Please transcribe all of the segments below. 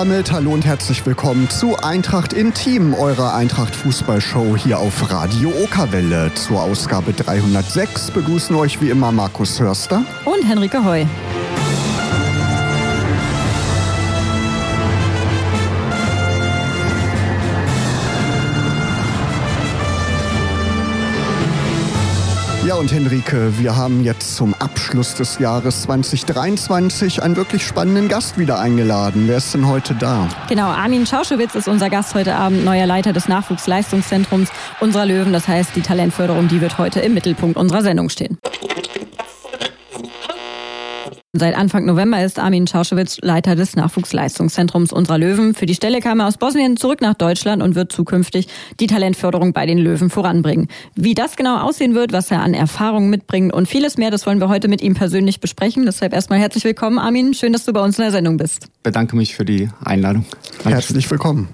Damit hallo und herzlich willkommen zu Eintracht Intim, eurer Eintracht Fußballshow hier auf Radio Okerwelle. Zur Ausgabe 306 begrüßen euch wie immer Markus Hörster und Henrike Heu. Ja, und Henrike, wir haben jetzt zum Abschluss des Jahres 2023 einen wirklich spannenden Gast wieder eingeladen. Wer ist denn heute da? Genau, Armin Schauschewitz ist unser Gast heute Abend, neuer Leiter des Nachwuchsleistungszentrums unserer Löwen. Das heißt, die Talentförderung, die wird heute im Mittelpunkt unserer Sendung stehen. Seit Anfang November ist Armin Schauschewitz Leiter des Nachwuchsleistungszentrums unserer Löwen. Für die Stelle kam er aus Bosnien zurück nach Deutschland und wird zukünftig die Talentförderung bei den Löwen voranbringen. Wie das genau aussehen wird, was er an Erfahrungen mitbringt und vieles mehr, das wollen wir heute mit ihm persönlich besprechen. Deshalb erstmal herzlich willkommen, Armin. Schön, dass du bei uns in der Sendung bist. Bedanke mich für die Einladung. Dankeschön. Herzlich willkommen.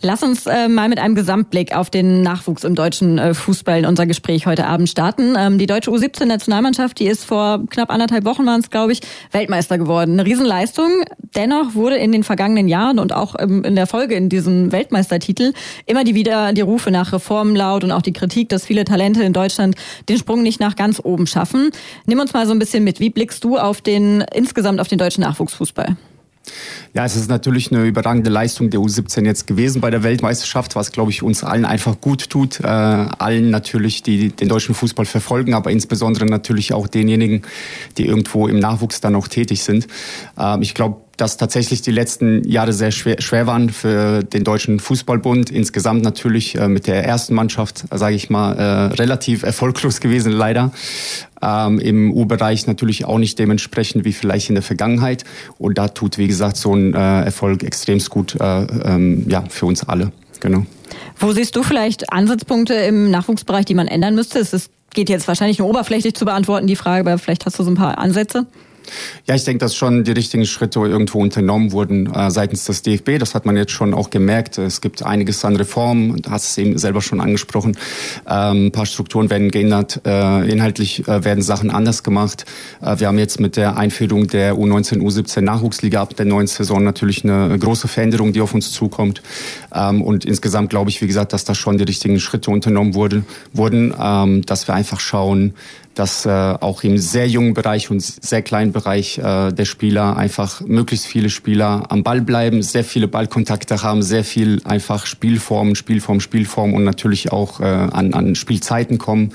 Lass uns äh, mal mit einem Gesamtblick auf den Nachwuchs im deutschen äh, Fußball in unser Gespräch heute Abend starten. Ähm, die deutsche U17-Nationalmannschaft, die ist vor knapp anderthalb Wochen waren es, glaube ich, Weltmeister geworden. Eine Riesenleistung. Dennoch wurde in den vergangenen Jahren und auch ähm, in der Folge in diesem Weltmeistertitel immer die wieder die Rufe nach Reformen laut und auch die Kritik, dass viele Talente in Deutschland den Sprung nicht nach ganz oben schaffen. Nimm uns mal so ein bisschen mit. Wie blickst du auf den insgesamt auf den deutschen Nachwuchsfußball? Ja, es ist natürlich eine überragende Leistung der U17 jetzt gewesen bei der Weltmeisterschaft, was, glaube ich, uns allen einfach gut tut. Äh, allen natürlich, die den deutschen Fußball verfolgen, aber insbesondere natürlich auch denjenigen, die irgendwo im Nachwuchs dann auch tätig sind. Äh, ich glaube, dass tatsächlich die letzten Jahre sehr schwer, schwer waren für den Deutschen Fußballbund. Insgesamt natürlich äh, mit der ersten Mannschaft, sage ich mal, äh, relativ erfolglos gewesen, leider. Ähm, Im U-Bereich natürlich auch nicht dementsprechend wie vielleicht in der Vergangenheit. Und da tut, wie gesagt, so ein äh, Erfolg extremst gut äh, ähm, ja, für uns alle. Genau. Wo siehst du vielleicht Ansatzpunkte im Nachwuchsbereich, die man ändern müsste? Es geht jetzt wahrscheinlich nur oberflächlich zu beantworten, die Frage, aber vielleicht hast du so ein paar Ansätze. Ja, ich denke, dass schon die richtigen Schritte irgendwo unternommen wurden äh, seitens des DFB. Das hat man jetzt schon auch gemerkt. Es gibt einiges an Reformen. Du hast es eben selber schon angesprochen. Ähm, ein paar Strukturen werden geändert. Äh, inhaltlich äh, werden Sachen anders gemacht. Äh, wir haben jetzt mit der Einführung der U19, U17 Nachwuchsliga ab der neuen Saison natürlich eine große Veränderung, die auf uns zukommt. Ähm, und insgesamt glaube ich, wie gesagt, dass da schon die richtigen Schritte unternommen wurde, wurden, ähm, dass wir einfach schauen, dass äh, auch im sehr jungen Bereich und sehr kleinen Bereich äh, der Spieler einfach möglichst viele Spieler am Ball bleiben, sehr viele Ballkontakte haben, sehr viel einfach Spielform, Spielform, Spielform und natürlich auch äh, an, an Spielzeiten kommen,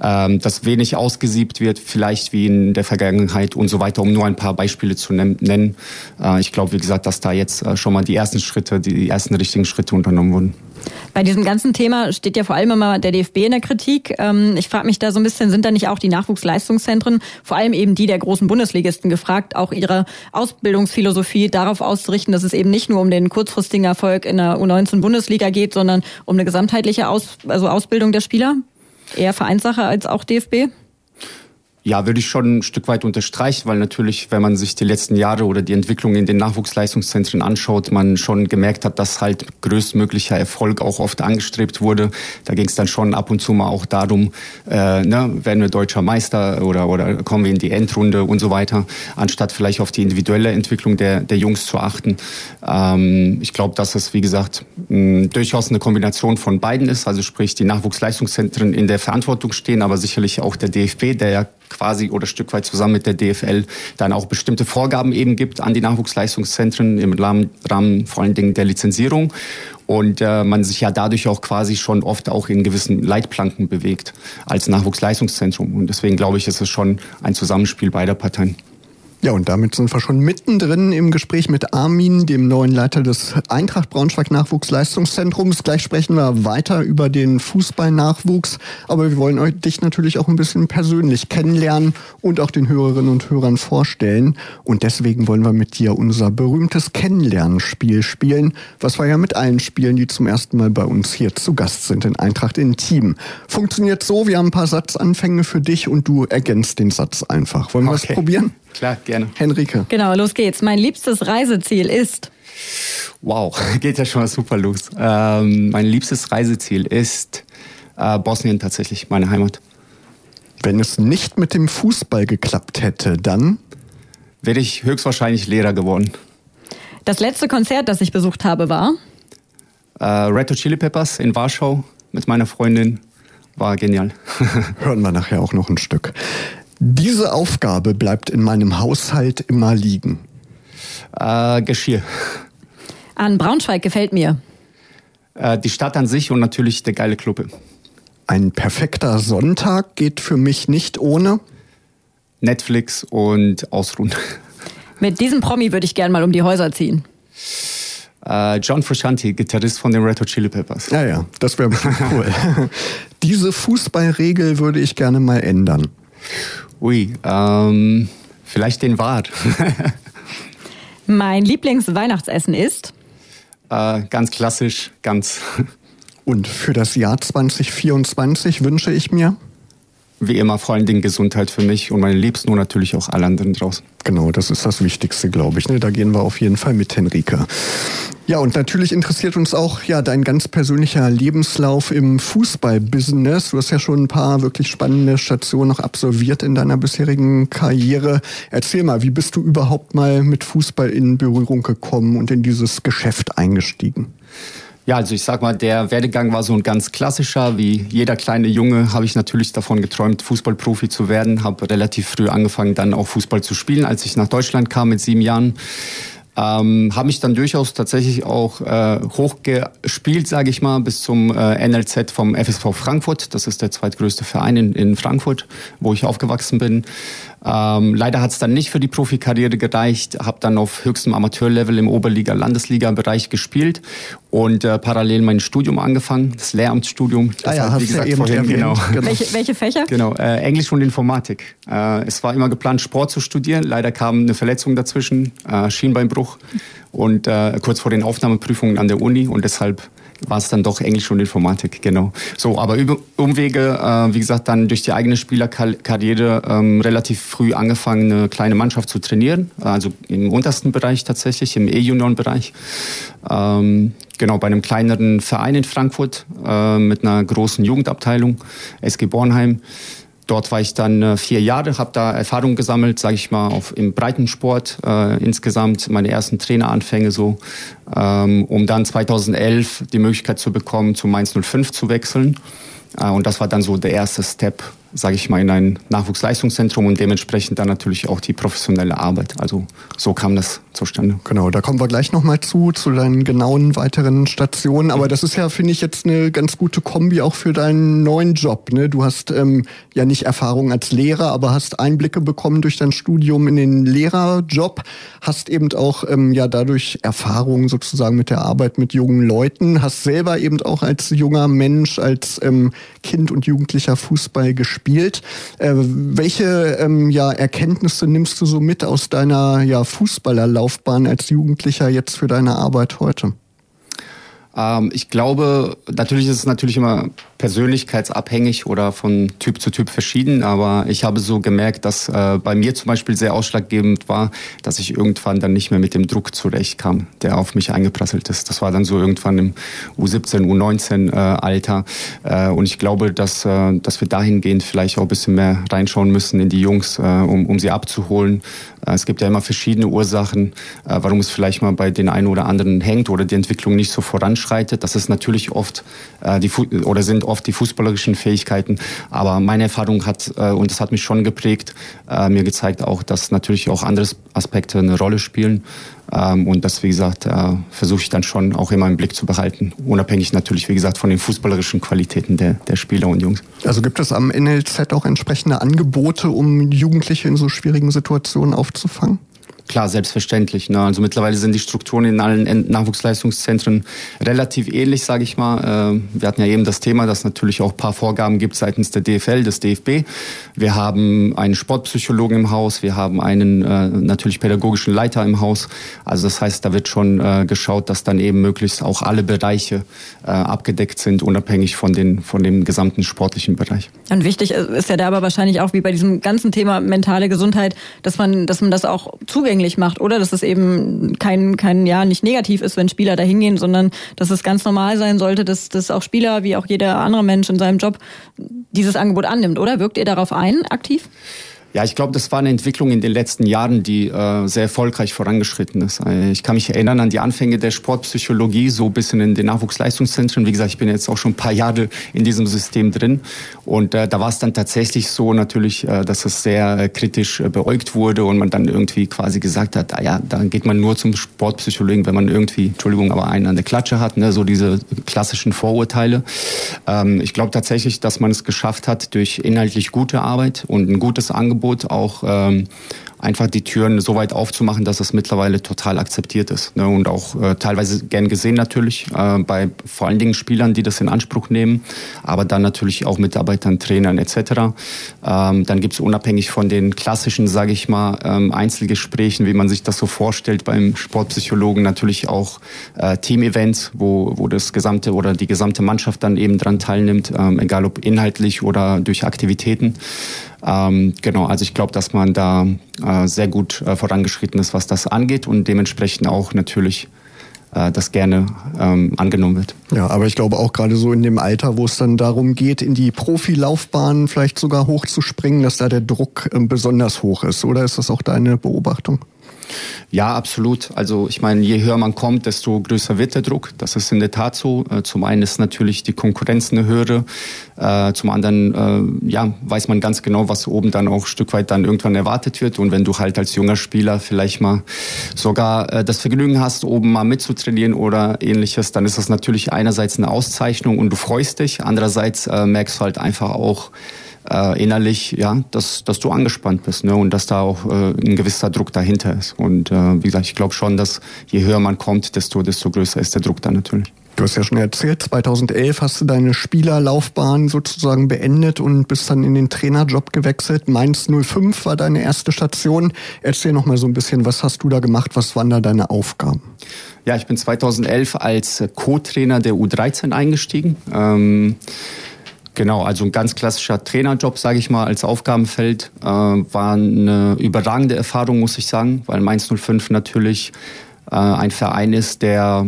ähm, dass wenig ausgesiebt wird, vielleicht wie in der Vergangenheit und so weiter, um nur ein paar Beispiele zu nennen. Äh, ich glaube, wie gesagt, dass da jetzt äh, schon mal die ersten Schritte, die ersten richtigen Schritte unternommen wurden. Bei diesem ganzen Thema steht ja vor allem immer der DFB in der Kritik. Ähm, ich frage mich da so ein bisschen, sind da nicht auch die Nachwuchsleistungszentren, vor allem eben die der großen Bundesligisten gefragt, auch ihre Ausbildungsphilosophie darauf auszurichten, dass es eben nicht nur um den kurzfristigen Erfolg in der U19-Bundesliga geht, sondern um eine gesamtheitliche Aus also Ausbildung der Spieler? Eher Vereinssache als auch DFB? Ja, würde ich schon ein Stück weit unterstreichen, weil natürlich, wenn man sich die letzten Jahre oder die Entwicklung in den Nachwuchsleistungszentren anschaut, man schon gemerkt hat, dass halt größtmöglicher Erfolg auch oft angestrebt wurde. Da ging es dann schon ab und zu mal auch darum, äh, ne, werden wir deutscher Meister oder, oder kommen wir in die Endrunde und so weiter, anstatt vielleicht auf die individuelle Entwicklung der, der Jungs zu achten. Ähm, ich glaube, dass es, wie gesagt, mh, durchaus eine Kombination von beiden ist, also sprich die Nachwuchsleistungszentren in der Verantwortung stehen, aber sicherlich auch der DFB, der ja quasi oder Stück weit zusammen mit der DFL dann auch bestimmte Vorgaben eben gibt an die Nachwuchsleistungszentren im Rahmen, vor allen Dingen der Lizenzierung und äh, man sich ja dadurch auch quasi schon oft auch in gewissen Leitplanken bewegt als Nachwuchsleistungszentrum und deswegen glaube ich, ist es schon ein Zusammenspiel beider Parteien. Ja, und damit sind wir schon mittendrin im Gespräch mit Armin, dem neuen Leiter des Eintracht Braunschweig Nachwuchsleistungszentrums. Gleich sprechen wir weiter über den Fußballnachwuchs, aber wir wollen euch dich natürlich auch ein bisschen persönlich kennenlernen und auch den Hörerinnen und Hörern vorstellen. Und deswegen wollen wir mit dir unser berühmtes Kennenlernspiel spielen, was wir ja mit allen spielen, die zum ersten Mal bei uns hier zu Gast sind in Eintracht in Team. Funktioniert so, wir haben ein paar Satzanfänge für dich und du ergänzt den Satz einfach. Wollen wir okay. das probieren? Klar, gerne. Henrike. Genau, los geht's. Mein liebstes Reiseziel ist. Wow, geht ja schon mal super los. Ähm, mein liebstes Reiseziel ist äh, Bosnien tatsächlich, meine Heimat. Wenn es nicht mit dem Fußball geklappt hätte, dann wäre ich höchstwahrscheinlich Lehrer geworden. Das letzte Konzert, das ich besucht habe, war? Äh, Red Hot Chili Peppers in Warschau mit meiner Freundin. War genial. Hören wir nachher auch noch ein Stück. Diese Aufgabe bleibt in meinem Haushalt immer liegen. Äh, Geschirr. An Braunschweig gefällt mir. Äh, die Stadt an sich und natürlich der geile Club. Ein perfekter Sonntag geht für mich nicht ohne Netflix und Ausruhen. Mit diesem Promi würde ich gern mal um die Häuser ziehen. Äh, John Frusciante, Gitarrist von den Red Hot Chili Peppers. Ja, ja, das wäre cool. Diese Fußballregel würde ich gerne mal ändern. Ui, ähm, vielleicht den Wart. mein Lieblingsweihnachtsessen ist? Äh, ganz klassisch, ganz. Und für das Jahr 2024 wünsche ich mir? Wie immer vor allen Dingen Gesundheit für mich und meine Liebsten und natürlich auch alle anderen draußen. Genau, das ist das Wichtigste, glaube ich. Ne? Da gehen wir auf jeden Fall mit, Henrike. Ja, und natürlich interessiert uns auch ja dein ganz persönlicher Lebenslauf im Fußballbusiness. Du hast ja schon ein paar wirklich spannende Stationen noch absolviert in deiner bisherigen Karriere. Erzähl mal, wie bist du überhaupt mal mit Fußball in Berührung gekommen und in dieses Geschäft eingestiegen? Ja, also ich sag mal, der Werdegang war so ein ganz klassischer. Wie jeder kleine Junge habe ich natürlich davon geträumt, Fußballprofi zu werden. Habe relativ früh angefangen, dann auch Fußball zu spielen, als ich nach Deutschland kam mit sieben Jahren. Ähm, habe mich dann durchaus tatsächlich auch äh, hochgespielt, sage ich mal, bis zum äh, NLZ vom FSV Frankfurt. Das ist der zweitgrößte Verein in, in Frankfurt, wo ich aufgewachsen bin. Ähm, leider hat es dann nicht für die Profikarriere gereicht, habe dann auf höchstem Amateurlevel im Oberliga, Landesliga-Bereich gespielt und äh, parallel mein Studium angefangen, das Lehramtsstudium. Das ah ja, hast wie gesagt, ja eben vorhin, genau. genau. Welche, welche Fächer? Genau, äh, Englisch und Informatik. Äh, es war immer geplant, Sport zu studieren. Leider kam eine Verletzung dazwischen, äh, Schienbeinbruch und äh, kurz vor den Aufnahmeprüfungen an der Uni und deshalb war es dann doch Englisch und Informatik, genau. So, aber über Umwege, äh, wie gesagt, dann durch die eigene Spielerkarriere ähm, relativ früh angefangen, eine kleine Mannschaft zu trainieren, also im untersten Bereich tatsächlich, im E-Junioren-Bereich. Ähm, genau, bei einem kleineren Verein in Frankfurt äh, mit einer großen Jugendabteilung, SG Bornheim. Dort war ich dann äh, vier Jahre, habe da Erfahrung gesammelt, sage ich mal, auf, im Breitensport äh, insgesamt, meine ersten Traineranfänge so, ähm, um dann 2011 die Möglichkeit zu bekommen, zu Mainz 05 zu wechseln. Äh, und das war dann so der erste Step sage ich mal, in ein Nachwuchsleistungszentrum und dementsprechend dann natürlich auch die professionelle Arbeit. Also so kam das zustande. Genau, da kommen wir gleich nochmal zu, zu deinen genauen weiteren Stationen. Aber das ist ja, finde ich, jetzt eine ganz gute Kombi auch für deinen neuen Job. Ne? Du hast ähm, ja nicht Erfahrung als Lehrer, aber hast Einblicke bekommen durch dein Studium in den Lehrerjob, hast eben auch ähm, ja dadurch Erfahrung sozusagen mit der Arbeit mit jungen Leuten, hast selber eben auch als junger Mensch, als ähm, Kind und Jugendlicher Fußball gespielt gespielt. Äh, welche ähm, ja, Erkenntnisse nimmst du so mit aus deiner ja, Fußballerlaufbahn als Jugendlicher jetzt für deine Arbeit heute? Ähm, ich glaube, natürlich ist es natürlich immer persönlichkeitsabhängig oder von Typ zu Typ verschieden, aber ich habe so gemerkt, dass äh, bei mir zum Beispiel sehr ausschlaggebend war, dass ich irgendwann dann nicht mehr mit dem Druck zurechtkam, der auf mich eingeprasselt ist. Das war dann so irgendwann im U17, U19 äh, Alter äh, und ich glaube, dass, äh, dass wir dahingehend vielleicht auch ein bisschen mehr reinschauen müssen in die Jungs, äh, um, um sie abzuholen. Äh, es gibt ja immer verschiedene Ursachen, äh, warum es vielleicht mal bei den einen oder anderen hängt oder die Entwicklung nicht so voranschreitet. Das ist natürlich oft äh, die oder sind oft die fußballerischen Fähigkeiten. Aber meine Erfahrung hat, und das hat mich schon geprägt, mir gezeigt auch, dass natürlich auch andere Aspekte eine Rolle spielen. Ähm, und das, wie gesagt, äh, versuche ich dann schon auch immer im Blick zu behalten. Unabhängig natürlich, wie gesagt, von den fußballerischen Qualitäten der, der Spieler und Jungs. Also gibt es am NLZ auch entsprechende Angebote, um Jugendliche in so schwierigen Situationen aufzufangen? Klar, selbstverständlich. Ne? Also mittlerweile sind die Strukturen in allen Nachwuchsleistungszentren relativ ähnlich, sage ich mal. Äh, wir hatten ja eben das Thema, dass natürlich auch ein paar Vorgaben gibt seitens der DFL, des DFB. Wir haben einen Sportpsychologen im Haus, wir haben einen äh, natürlich pädagogischen Leiter im Haus. Also das heißt, da wird schon äh, geschaut, dass dann eben möglichst auch alle Bereiche abgedeckt sind, unabhängig von, den, von dem gesamten sportlichen Bereich. Und wichtig ist ja da aber wahrscheinlich auch wie bei diesem ganzen Thema mentale Gesundheit, dass man, dass man das auch zugänglich zugänglich macht, oder? Dass es eben kein, kein, ja, nicht negativ ist, wenn Spieler da hingehen, sondern dass es ganz normal sein sollte, dass, dass auch Spieler, wie auch jeder andere Mensch in seinem Job, dieses Angebot annimmt, oder? Wirkt ihr darauf ein, aktiv? Ja, ich glaube, das war eine Entwicklung in den letzten Jahren, die äh, sehr erfolgreich vorangeschritten ist. Äh, ich kann mich erinnern an die Anfänge der Sportpsychologie, so ein bisschen in den Nachwuchsleistungszentren. Wie gesagt, ich bin jetzt auch schon ein paar Jahre in diesem System drin. Und äh, da war es dann tatsächlich so natürlich, äh, dass es sehr äh, kritisch äh, beäugt wurde und man dann irgendwie quasi gesagt hat, ah ja, da geht man nur zum Sportpsychologen, wenn man irgendwie, Entschuldigung, aber einen an der Klatsche hat, ne? so diese klassischen Vorurteile. Ähm, ich glaube tatsächlich, dass man es geschafft hat, durch inhaltlich gute Arbeit und ein gutes Angebot Angebot auch ähm, einfach die Türen so weit aufzumachen, dass es mittlerweile total akzeptiert ist. Ne? Und auch äh, teilweise gern gesehen natürlich äh, bei vor allen Dingen Spielern, die das in Anspruch nehmen, aber dann natürlich auch Mitarbeitern, Trainern etc. Ähm, dann gibt es unabhängig von den klassischen, sage ich mal, ähm, Einzelgesprächen, wie man sich das so vorstellt beim Sportpsychologen, natürlich auch äh, Team-Events, wo, wo das gesamte oder die gesamte Mannschaft dann eben dran teilnimmt, ähm, egal ob inhaltlich oder durch Aktivitäten. Ähm, genau, also ich glaube, dass man da sehr gut äh, vorangeschritten ist, was das angeht und dementsprechend auch natürlich äh, das gerne ähm, angenommen wird. Ja, aber ich glaube auch gerade so in dem Alter, wo es dann darum geht, in die Profilaufbahn vielleicht sogar hochzuspringen, dass da der Druck äh, besonders hoch ist. Oder ist das auch deine Beobachtung? Ja, absolut. Also ich meine, je höher man kommt, desto größer wird der Druck. Das ist in der Tat so. Äh, zum einen ist natürlich die Konkurrenz eine höhere. Äh, zum anderen äh, ja, weiß man ganz genau, was oben dann auch ein Stück weit dann irgendwann erwartet wird. Und wenn du halt als junger Spieler vielleicht mal sogar das Vergnügen hast, oben mal mitzutrainieren oder ähnliches, dann ist das natürlich einerseits eine Auszeichnung und du freust dich. Andererseits merkst du halt einfach auch, äh, innerlich, ja, dass, dass du angespannt bist ne? und dass da auch äh, ein gewisser Druck dahinter ist. Und äh, wie gesagt, ich glaube schon, dass je höher man kommt, desto, desto größer ist der Druck dann natürlich. Du hast ja schon erzählt, 2011 hast du deine Spielerlaufbahn sozusagen beendet und bist dann in den Trainerjob gewechselt. Mainz 05 war deine erste Station. Erzähl noch mal so ein bisschen, was hast du da gemacht? Was waren da deine Aufgaben? Ja, ich bin 2011 als Co-Trainer der U13 eingestiegen. Ähm Genau, also ein ganz klassischer Trainerjob, sage ich mal, als Aufgabenfeld. Äh, war eine überragende Erfahrung, muss ich sagen, weil Mainz 05 natürlich äh, ein Verein ist, der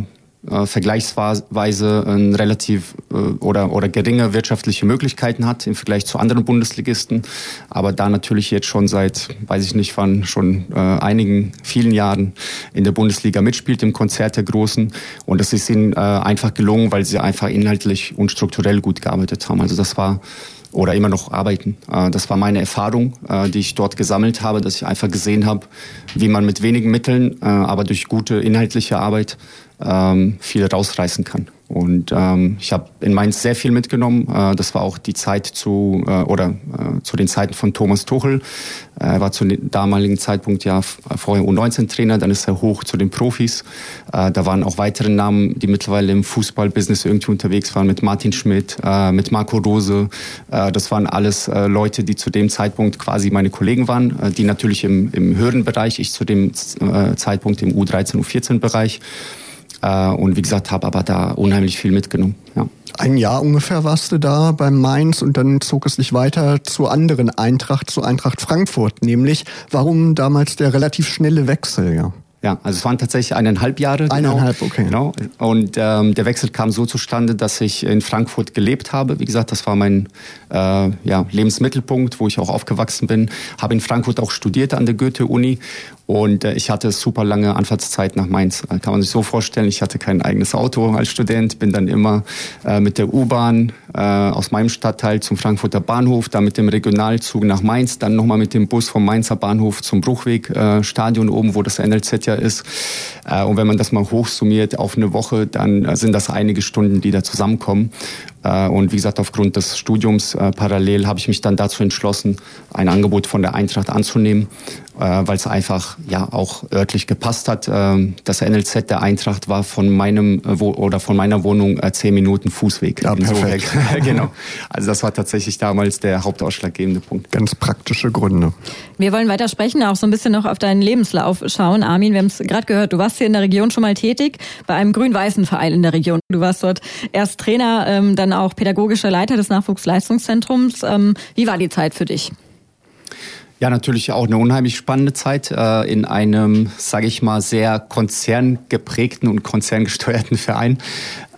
äh, vergleichsweise ein relativ äh, oder, oder geringe wirtschaftliche Möglichkeiten hat im Vergleich zu anderen Bundesligisten. Aber da natürlich jetzt schon seit, weiß ich nicht wann, schon äh, einigen, vielen Jahren in der Bundesliga mitspielt, im Konzert der Großen. Und das ist ihnen äh, einfach gelungen, weil sie einfach inhaltlich und strukturell gut gearbeitet haben. Also das war oder immer noch arbeiten. Äh, das war meine Erfahrung, äh, die ich dort gesammelt habe, dass ich einfach gesehen habe, wie man mit wenigen Mitteln, aber durch gute inhaltliche Arbeit ähm, viel rausreißen kann. Und ähm, ich habe in Mainz sehr viel mitgenommen. Äh, das war auch die Zeit zu äh, oder äh, zu den Zeiten von Thomas Tuchel. Er war zu dem damaligen Zeitpunkt ja vorher U19-Trainer, dann ist er hoch zu den Profis. Äh, da waren auch weitere Namen, die mittlerweile im Fußballbusiness irgendwie unterwegs waren, mit Martin Schmidt, äh, mit Marco Rose. Äh, das waren alles äh, Leute, die zu dem Zeitpunkt quasi meine Kollegen waren, äh, die natürlich im, im höheren Bereich, ich zu dem äh, Zeitpunkt im U13, U14-Bereich. Äh, und wie gesagt, habe aber da unheimlich viel mitgenommen. Ja. Ein Jahr ungefähr warst du da beim Mainz und dann zog es dich weiter zur anderen Eintracht, zur Eintracht Frankfurt. Nämlich, warum damals der relativ schnelle Wechsel, ja? Ja, also es waren tatsächlich eineinhalb Jahre. Genau. Eineinhalb, okay. Genau. Und ähm, der Wechsel kam so zustande, dass ich in Frankfurt gelebt habe. Wie gesagt, das war mein äh, ja, Lebensmittelpunkt, wo ich auch aufgewachsen bin. Habe in Frankfurt auch studiert an der Goethe-Uni und äh, ich hatte super lange Anfahrtszeit nach Mainz. Äh, kann man sich so vorstellen, ich hatte kein eigenes Auto als Student, bin dann immer äh, mit der U-Bahn äh, aus meinem Stadtteil zum Frankfurter Bahnhof, dann mit dem Regionalzug nach Mainz, dann nochmal mit dem Bus vom Mainzer Bahnhof zum Bruchweg äh, Stadion oben, wo das NLZ ja ist. Äh, und wenn man das mal hochsummiert auf eine Woche, dann äh, sind das einige Stunden, die da zusammenkommen. Äh, und wie gesagt, aufgrund des Studiums äh, parallel habe ich mich dann dazu entschlossen, ein Angebot von der Eintracht anzunehmen, äh, weil es einfach ja auch örtlich gepasst hat. Ähm, das NLZ der Eintracht war von meinem oder von meiner Wohnung zehn Minuten Fußweg. Ja, perfekt. genau. Also das war tatsächlich damals der hauptausschlaggebende Punkt. Ganz praktische Gründe. Wir wollen weiter sprechen, auch so ein bisschen noch auf deinen Lebenslauf schauen. Armin, wir haben es gerade gehört, du warst hier in der Region schon mal tätig, bei einem grün-weißen Verein in der Region. Du warst dort erst Trainer, ähm, dann auch pädagogischer Leiter des Nachwuchsleistungszentrums. Ähm, wie war die Zeit für dich? Ja, natürlich auch eine unheimlich spannende Zeit äh, in einem, sage ich mal, sehr konzerngeprägten und konzerngesteuerten Verein.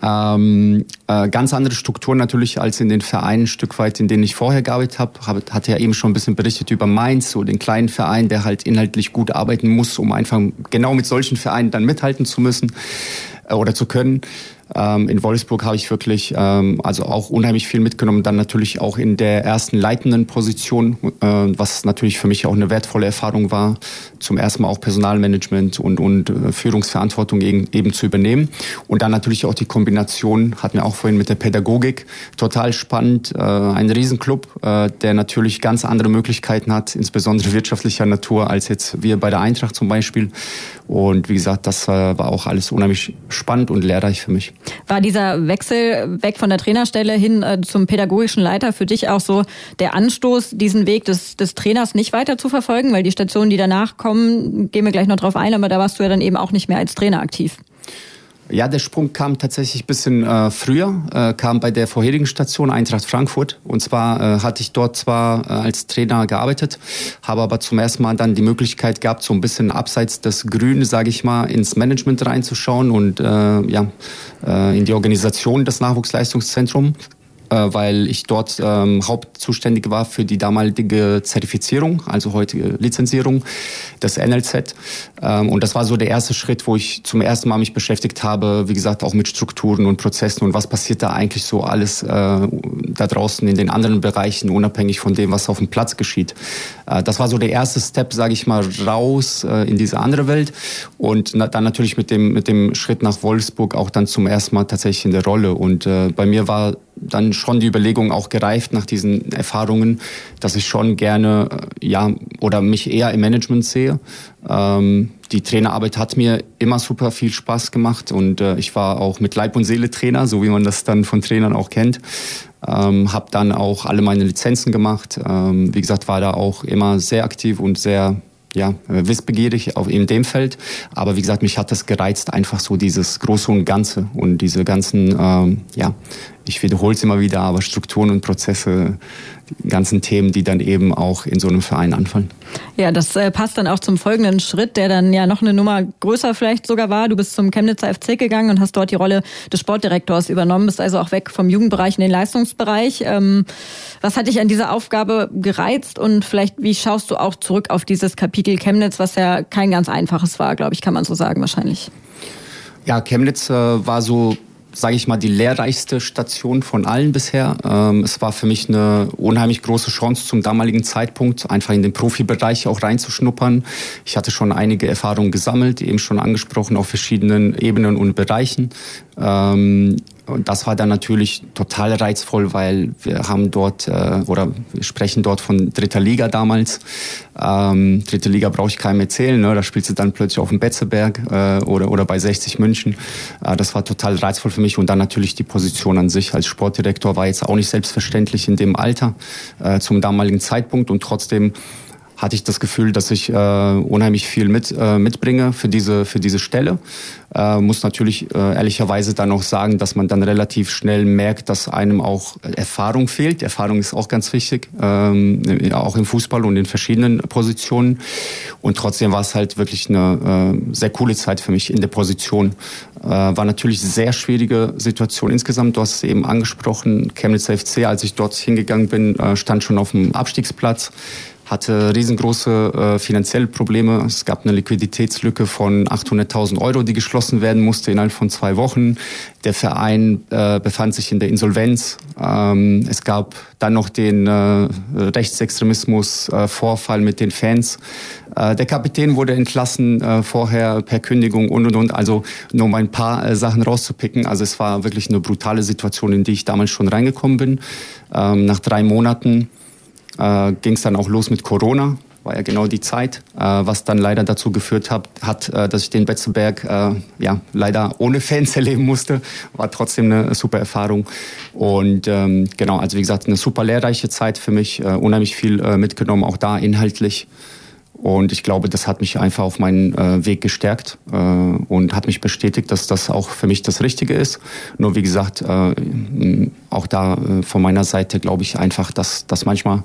Ähm, äh, ganz andere Strukturen natürlich als in den Vereinen, ein Stück weit, in denen ich vorher gearbeitet habe. Hab, hatte ja eben schon ein bisschen berichtet über Mainz, so den kleinen Verein, der halt inhaltlich gut arbeiten muss, um einfach genau mit solchen Vereinen dann mithalten zu müssen äh, oder zu können. Ähm, in Wolfsburg habe ich wirklich ähm, also auch unheimlich viel mitgenommen. Dann natürlich auch in der ersten leitenden Position, äh, was natürlich für mich auch eine wertvolle Erfahrung war, zum ersten Mal auch Personalmanagement und, und äh, Führungsverantwortung eben, eben zu übernehmen. Und dann natürlich auch die Kombination, hatten wir auch vorhin mit der Pädagogik, total spannend. Äh, ein Riesenclub, äh, der natürlich ganz andere Möglichkeiten hat, insbesondere wirtschaftlicher Natur, als jetzt wir bei der Eintracht zum Beispiel. Und wie gesagt, das äh, war auch alles unheimlich spannend und lehrreich für mich. War dieser Wechsel weg von der Trainerstelle hin äh, zum pädagogischen Leiter für dich auch so der Anstoß, diesen Weg des, des Trainers nicht weiter zu verfolgen? Weil die Stationen, die danach kommen, gehen wir gleich noch drauf ein, aber da warst du ja dann eben auch nicht mehr als Trainer aktiv. Ja, der Sprung kam tatsächlich ein bisschen äh, früher, äh, kam bei der vorherigen Station Eintracht Frankfurt. Und zwar äh, hatte ich dort zwar äh, als Trainer gearbeitet, habe aber zum ersten Mal dann die Möglichkeit gehabt, so ein bisschen abseits des Grünen, sage ich mal, ins Management reinzuschauen und äh, ja, äh, in die Organisation des Nachwuchsleistungszentrums weil ich dort ähm, hauptzuständig war für die damalige Zertifizierung, also heutige Lizenzierung des NLZ. Ähm, und das war so der erste Schritt, wo ich zum ersten Mal mich beschäftigt habe, wie gesagt, auch mit Strukturen und Prozessen und was passiert da eigentlich so alles äh, da draußen in den anderen Bereichen, unabhängig von dem, was auf dem Platz geschieht. Äh, das war so der erste Step, sage ich mal, raus äh, in diese andere Welt und na, dann natürlich mit dem, mit dem Schritt nach Wolfsburg auch dann zum ersten Mal tatsächlich in der Rolle. Und äh, bei mir war dann schon die Überlegung auch gereift nach diesen Erfahrungen, dass ich schon gerne äh, ja oder mich eher im Management sehe. Ähm, die Trainerarbeit hat mir immer super viel Spaß gemacht und äh, ich war auch mit Leib und Seele Trainer, so wie man das dann von Trainern auch kennt. Ähm, habe dann auch alle meine Lizenzen gemacht. Ähm, wie gesagt, war da auch immer sehr aktiv und sehr ja, wissbegierig auf in dem Feld. Aber wie gesagt, mich hat das gereizt, einfach so dieses Große und Ganze und diese ganzen ähm, ja, ich wiederhole es immer wieder, aber Strukturen und Prozesse, die ganzen Themen, die dann eben auch in so einem Verein anfallen. Ja, das äh, passt dann auch zum folgenden Schritt, der dann ja noch eine Nummer größer vielleicht sogar war. Du bist zum Chemnitzer FC gegangen und hast dort die Rolle des Sportdirektors übernommen, bist also auch weg vom Jugendbereich in den Leistungsbereich. Ähm, was hat dich an dieser Aufgabe gereizt und vielleicht wie schaust du auch zurück auf dieses Kapitel Chemnitz, was ja kein ganz einfaches war, glaube ich, kann man so sagen wahrscheinlich. Ja, Chemnitz äh, war so sage ich mal, die lehrreichste Station von allen bisher. Ähm, es war für mich eine unheimlich große Chance zum damaligen Zeitpunkt, einfach in den Profibereich auch reinzuschnuppern. Ich hatte schon einige Erfahrungen gesammelt, eben schon angesprochen auf verschiedenen Ebenen und Bereichen. Ähm, und das war dann natürlich total reizvoll, weil wir haben dort äh, oder wir sprechen dort von dritter Liga damals. Ähm, dritte Liga brauche ich keinem erzählen. Ne? Da spielst du dann plötzlich auf dem Betzeberg äh, oder oder bei 60 München. Äh, das war total reizvoll für mich und dann natürlich die Position an sich als Sportdirektor war jetzt auch nicht selbstverständlich in dem Alter äh, zum damaligen Zeitpunkt und trotzdem hatte ich das Gefühl, dass ich äh, unheimlich viel mit, äh, mitbringe für diese, für diese Stelle. Äh, muss natürlich äh, ehrlicherweise dann auch sagen, dass man dann relativ schnell merkt, dass einem auch Erfahrung fehlt. Erfahrung ist auch ganz wichtig, ähm, auch im Fußball und in verschiedenen Positionen. Und trotzdem war es halt wirklich eine äh, sehr coole Zeit für mich in der Position. Äh, war natürlich sehr schwierige Situation insgesamt. Du hast es eben angesprochen, Chemnitz FC, als ich dort hingegangen bin, äh, stand schon auf dem Abstiegsplatz hatte riesengroße äh, finanzielle Probleme. Es gab eine Liquiditätslücke von 800.000 Euro, die geschlossen werden musste innerhalb von zwei Wochen. Der Verein äh, befand sich in der Insolvenz. Ähm, es gab dann noch den äh, Rechtsextremismus-Vorfall äh, mit den Fans. Äh, der Kapitän wurde entlassen äh, vorher per Kündigung und und und. Also nur um ein paar Sachen rauszupicken. Also es war wirklich eine brutale Situation, in die ich damals schon reingekommen bin. Ähm, nach drei Monaten äh, ging es dann auch los mit Corona. War ja genau die Zeit, äh, was dann leider dazu geführt hat, hat äh, dass ich den Betzelberg äh, ja, leider ohne Fans erleben musste. War trotzdem eine super Erfahrung. Und ähm, genau, also wie gesagt, eine super lehrreiche Zeit für mich, äh, unheimlich viel äh, mitgenommen, auch da inhaltlich. Und ich glaube, das hat mich einfach auf meinen äh, Weg gestärkt äh, und hat mich bestätigt, dass das auch für mich das Richtige ist. Nur wie gesagt, äh, auch da äh, von meiner Seite glaube ich einfach, dass, dass manchmal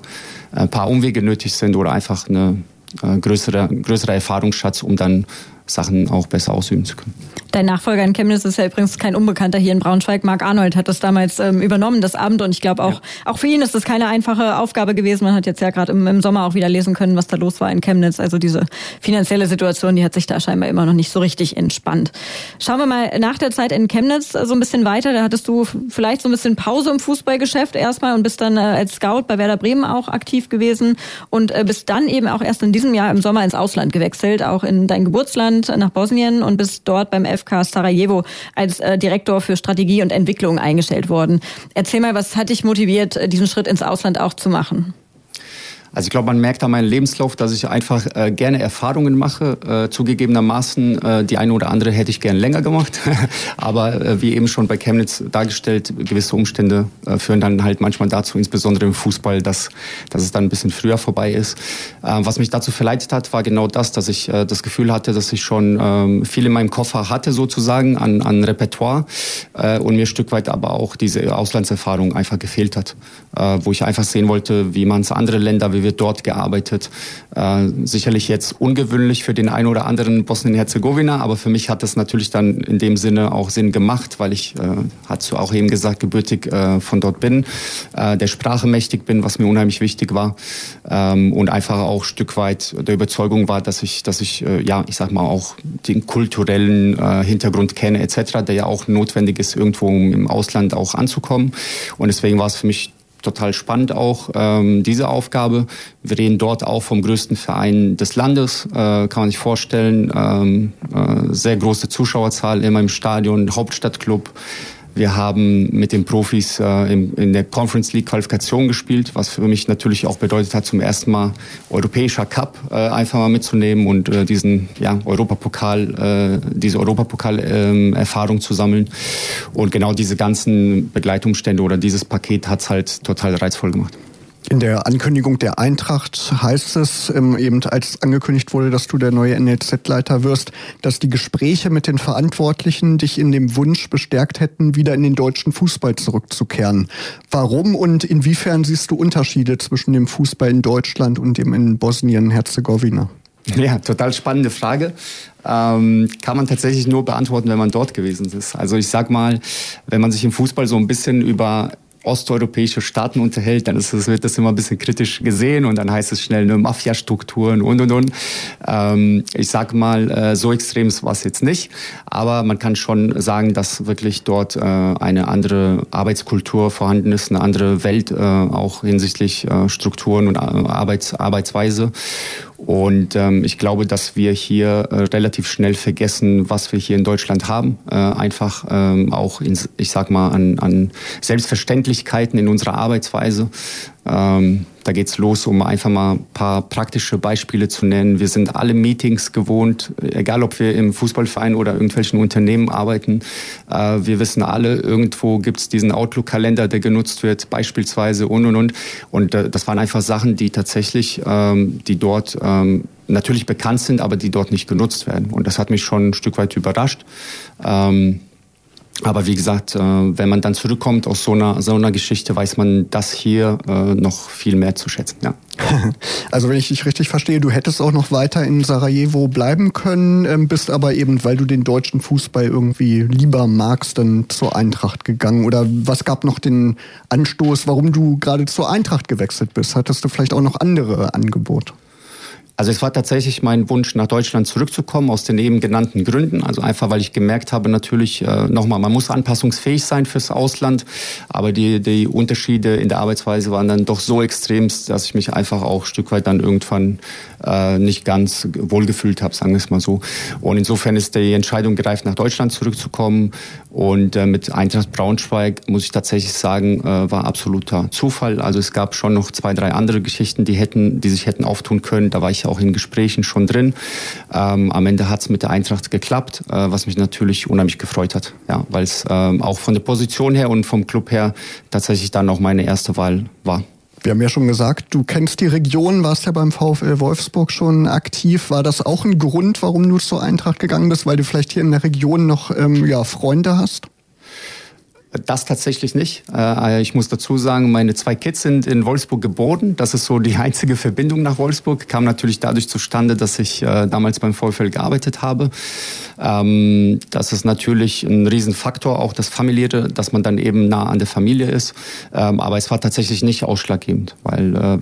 ein paar Umwege nötig sind oder einfach eine äh, größere, größere Erfahrungsschatz, um dann Sachen auch besser ausüben zu können. Dein Nachfolger in Chemnitz ist ja übrigens kein Unbekannter hier in Braunschweig. Marc Arnold hat das damals ähm, übernommen, das Abend. Und ich glaube auch, ja. auch für ihn ist das keine einfache Aufgabe gewesen. Man hat jetzt ja gerade im, im, Sommer auch wieder lesen können, was da los war in Chemnitz. Also diese finanzielle Situation, die hat sich da scheinbar immer noch nicht so richtig entspannt. Schauen wir mal nach der Zeit in Chemnitz so ein bisschen weiter. Da hattest du vielleicht so ein bisschen Pause im Fußballgeschäft erstmal und bist dann äh, als Scout bei Werder Bremen auch aktiv gewesen und äh, bist dann eben auch erst in diesem Jahr im Sommer ins Ausland gewechselt, auch in dein Geburtsland nach Bosnien und bist dort beim FK Sarajevo als äh, Direktor für Strategie und Entwicklung eingestellt worden. Erzähl mal, was hat dich motiviert, diesen Schritt ins Ausland auch zu machen? Also ich glaube, man merkt an meinem Lebenslauf, dass ich einfach äh, gerne Erfahrungen mache. Äh, zugegebenermaßen, äh, die eine oder andere hätte ich gern länger gemacht. Aber äh, wie eben schon bei Chemnitz dargestellt, gewisse Umstände äh, führen dann halt manchmal dazu, insbesondere im Fußball, dass, dass es dann ein bisschen früher vorbei ist. Äh, was mich dazu verleitet hat, war genau das, dass ich äh, das Gefühl hatte, dass ich schon äh, viel in meinem Koffer hatte sozusagen an, an Repertoire und mir ein Stück weit aber auch diese Auslandserfahrung einfach gefehlt hat, wo ich einfach sehen wollte, wie man es andere Länder, wie wird dort gearbeitet. Äh, sicherlich jetzt ungewöhnlich für den einen oder anderen Bosnien-Herzegowina, aber für mich hat das natürlich dann in dem Sinne auch Sinn gemacht, weil ich, äh, hast du auch eben gesagt, gebürtig äh, von dort bin, äh, der Sprache mächtig bin, was mir unheimlich wichtig war ähm, und einfach auch ein Stück weit der Überzeugung war, dass ich, dass ich, äh, ja, ich sag mal auch den kulturellen äh, Hintergrund kenne etc., der ja auch notwendig ist, irgendwo im Ausland auch anzukommen. Und deswegen war es für mich total spannend auch, ähm, diese Aufgabe. Wir reden dort auch vom größten Verein des Landes, äh, kann man sich vorstellen. Ähm, äh, sehr große Zuschauerzahl in meinem Stadion, Hauptstadtclub. Wir haben mit den Profis äh, in, in, der Conference League Qualifikation gespielt, was für mich natürlich auch bedeutet hat, zum ersten Mal europäischer Cup äh, einfach mal mitzunehmen und äh, diesen ja, Europapokal, äh, diese Europapokal-Erfahrung ähm, zu sammeln. Und genau diese ganzen Begleitumstände oder dieses Paket hat es halt total reizvoll gemacht. In der Ankündigung der Eintracht heißt es, ähm, eben als angekündigt wurde, dass du der neue NLZ-Leiter wirst, dass die Gespräche mit den Verantwortlichen dich in dem Wunsch bestärkt hätten, wieder in den deutschen Fußball zurückzukehren. Warum und inwiefern siehst du Unterschiede zwischen dem Fußball in Deutschland und dem in Bosnien-Herzegowina? Ja, total spannende Frage. Ähm, kann man tatsächlich nur beantworten, wenn man dort gewesen ist. Also ich sag mal, wenn man sich im Fußball so ein bisschen über osteuropäische Staaten unterhält, dann ist das, wird das immer ein bisschen kritisch gesehen und dann heißt es schnell eine Mafia-Strukturen und und und. Ähm, ich sag mal, äh, so extrem war es jetzt nicht, aber man kann schon sagen, dass wirklich dort äh, eine andere Arbeitskultur vorhanden ist, eine andere Welt äh, auch hinsichtlich äh, Strukturen und äh, Arbeits Arbeitsweise. Und ähm, ich glaube, dass wir hier äh, relativ schnell vergessen, was wir hier in Deutschland haben. Äh, einfach ähm, auch, in, ich sag mal, an, an Selbstverständlichkeiten in unserer Arbeitsweise. Ähm, da geht's los, um einfach mal ein paar praktische Beispiele zu nennen. Wir sind alle Meetings gewohnt, egal ob wir im Fußballverein oder irgendwelchen Unternehmen arbeiten. Äh, wir wissen alle, irgendwo gibt's diesen Outlook-Kalender, der genutzt wird, beispielsweise und und und. Und äh, das waren einfach Sachen, die tatsächlich, ähm, die dort ähm, natürlich bekannt sind, aber die dort nicht genutzt werden. Und das hat mich schon ein Stück weit überrascht. Ähm, aber wie gesagt, äh, wenn man dann zurückkommt aus so einer, so einer Geschichte, weiß man das hier äh, noch viel mehr zu schätzen. Ja. Also wenn ich dich richtig verstehe, du hättest auch noch weiter in Sarajevo bleiben können, ähm, bist aber eben, weil du den deutschen Fußball irgendwie lieber magst, dann zur Eintracht gegangen. Oder was gab noch den Anstoß, warum du gerade zur Eintracht gewechselt bist? Hattest du vielleicht auch noch andere Angebote? Also es war tatsächlich mein Wunsch, nach Deutschland zurückzukommen, aus den eben genannten Gründen. Also einfach, weil ich gemerkt habe, natürlich, äh, nochmal, man muss anpassungsfähig sein fürs Ausland, aber die, die Unterschiede in der Arbeitsweise waren dann doch so extrem, dass ich mich einfach auch ein Stück weit dann irgendwann äh, nicht ganz wohlgefühlt habe, sagen wir es mal so. Und insofern ist die Entscheidung gereift, nach Deutschland zurückzukommen. Und äh, mit Eintracht Braunschweig, muss ich tatsächlich sagen, äh, war absoluter Zufall. Also es gab schon noch zwei, drei andere Geschichten, die, hätten, die sich hätten auftun können. Da war ich auch in Gesprächen schon drin. Ähm, am Ende hat es mit der Eintracht geklappt, äh, was mich natürlich unheimlich gefreut hat. Ja, Weil es ähm, auch von der Position her und vom Club her tatsächlich dann auch meine erste Wahl war. Wir haben ja schon gesagt, du kennst die Region, warst ja beim VfL Wolfsburg schon aktiv. War das auch ein Grund, warum du zur Eintracht gegangen bist, weil du vielleicht hier in der Region noch ähm, ja, Freunde hast? Das tatsächlich nicht. Äh, ich muss dazu sagen, meine zwei Kids sind in Wolfsburg geboren. Das ist so die einzige Verbindung nach Wolfsburg. Kam natürlich dadurch zustande, dass ich äh, damals beim VfL gearbeitet habe. Ähm, das ist natürlich ein Riesenfaktor, auch das Familiäre, dass man dann eben nah an der Familie ist. Ähm, aber es war tatsächlich nicht ausschlaggebend, weil äh,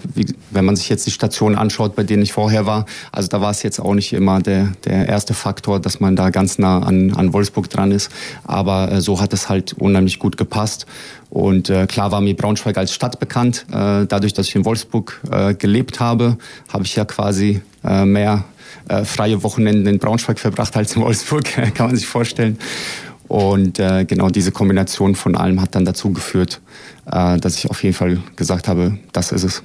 wenn man sich jetzt die Stationen anschaut, bei denen ich vorher war, also da war es jetzt auch nicht immer der, der erste Faktor, dass man da ganz nah an, an Wolfsburg dran ist. Aber so hat es halt unheimlich unheimlich gut gepasst. Und äh, klar war mir Braunschweig als Stadt bekannt. Äh, dadurch, dass ich in Wolfsburg äh, gelebt habe, habe ich ja quasi äh, mehr äh, freie Wochenenden in Braunschweig verbracht als in Wolfsburg, kann man sich vorstellen. Und äh, genau diese Kombination von allem hat dann dazu geführt, äh, dass ich auf jeden Fall gesagt habe, das ist es.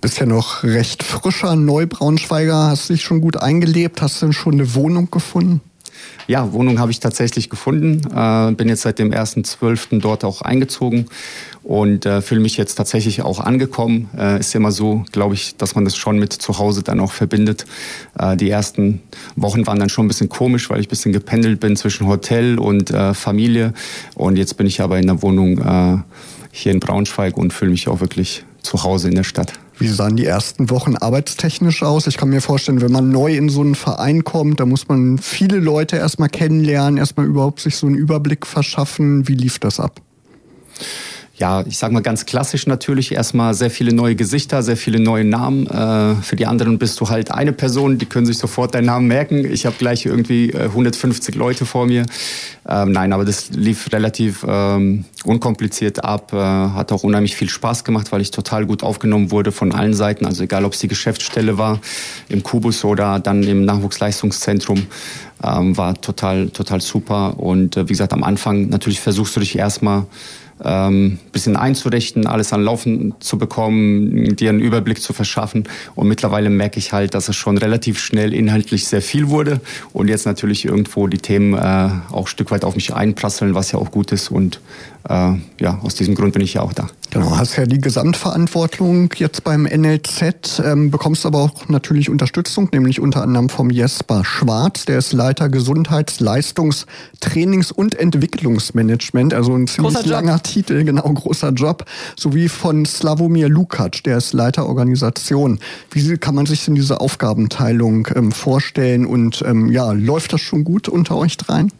Bist ja noch recht frischer Neubraunschweiger, hast dich schon gut eingelebt, hast du schon eine Wohnung gefunden? Ja, Wohnung habe ich tatsächlich gefunden. Äh, bin jetzt seit dem 1.12. dort auch eingezogen und äh, fühle mich jetzt tatsächlich auch angekommen. Äh, ist immer so, glaube ich, dass man das schon mit zu Hause dann auch verbindet. Äh, die ersten Wochen waren dann schon ein bisschen komisch, weil ich ein bisschen gependelt bin zwischen Hotel und äh, Familie. Und jetzt bin ich aber in der Wohnung äh, hier in Braunschweig und fühle mich auch wirklich zu Hause in der Stadt. Wie sahen die ersten Wochen arbeitstechnisch aus? Ich kann mir vorstellen, wenn man neu in so einen Verein kommt, da muss man viele Leute erstmal kennenlernen, erstmal überhaupt sich so einen Überblick verschaffen. Wie lief das ab? Ja, ich sag mal ganz klassisch natürlich erstmal sehr viele neue Gesichter, sehr viele neue Namen. Äh, für die anderen bist du halt eine Person, die können sich sofort deinen Namen merken. Ich habe gleich irgendwie äh, 150 Leute vor mir. Ähm, nein, aber das lief relativ ähm, unkompliziert ab, äh, hat auch unheimlich viel Spaß gemacht, weil ich total gut aufgenommen wurde von allen Seiten. Also egal, ob es die Geschäftsstelle war im Kubus oder dann im Nachwuchsleistungszentrum. Ähm, war total, total super. Und äh, wie gesagt, am Anfang natürlich versuchst du dich erstmal ähm, bisschen einzurichten, alles an Laufen zu bekommen, dir einen Überblick zu verschaffen. Und mittlerweile merke ich halt, dass es schon relativ schnell inhaltlich sehr viel wurde und jetzt natürlich irgendwo die Themen äh, auch ein Stück weit auf mich einprasseln, was ja auch gut ist. Und äh, ja, aus diesem Grund bin ich ja auch da. Genau, hast ja die Gesamtverantwortung jetzt beim NLZ, ähm, bekommst aber auch natürlich Unterstützung, nämlich unter anderem vom Jesper Schwarz, der ist Leiter Gesundheits-, Leistungs-, Trainings- und Entwicklungsmanagement, also ein ziemlich langer Titel, genau, großer Job, sowie von Slavomir Lukac, der ist Leiter Organisation. Wie kann man sich denn diese Aufgabenteilung ähm, vorstellen und ähm, ja, läuft das schon gut unter euch dreien?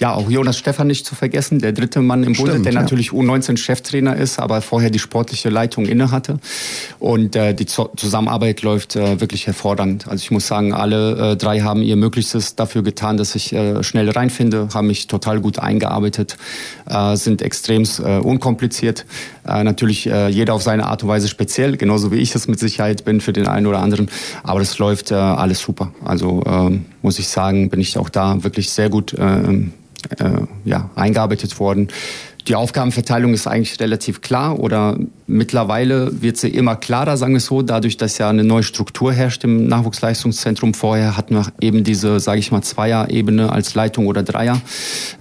Ja, auch Jonas Stefan nicht zu vergessen, der dritte Mann im Bunde, der ja. natürlich U19-Cheftrainer ist, aber vorher die sportliche Leitung innehatte. Und äh, die Zusammenarbeit läuft äh, wirklich hervorragend. Also ich muss sagen, alle äh, drei haben ihr Möglichstes dafür getan, dass ich äh, schnell reinfinde, haben mich total gut eingearbeitet, äh, sind extrem äh, unkompliziert. Äh, natürlich äh, jeder auf seine Art und Weise speziell, genauso wie ich es mit Sicherheit bin für den einen oder anderen. Aber das läuft äh, alles super. Also äh, muss ich sagen, bin ich auch da wirklich sehr gut äh, äh, ja, eingearbeitet worden. Die Aufgabenverteilung ist eigentlich relativ klar oder mittlerweile wird sie immer klarer, sagen wir es so, dadurch, dass ja eine neue Struktur herrscht im Nachwuchsleistungszentrum. Vorher hatten wir eben diese, sage ich mal, Zweier-Ebene als Leitung oder Dreier.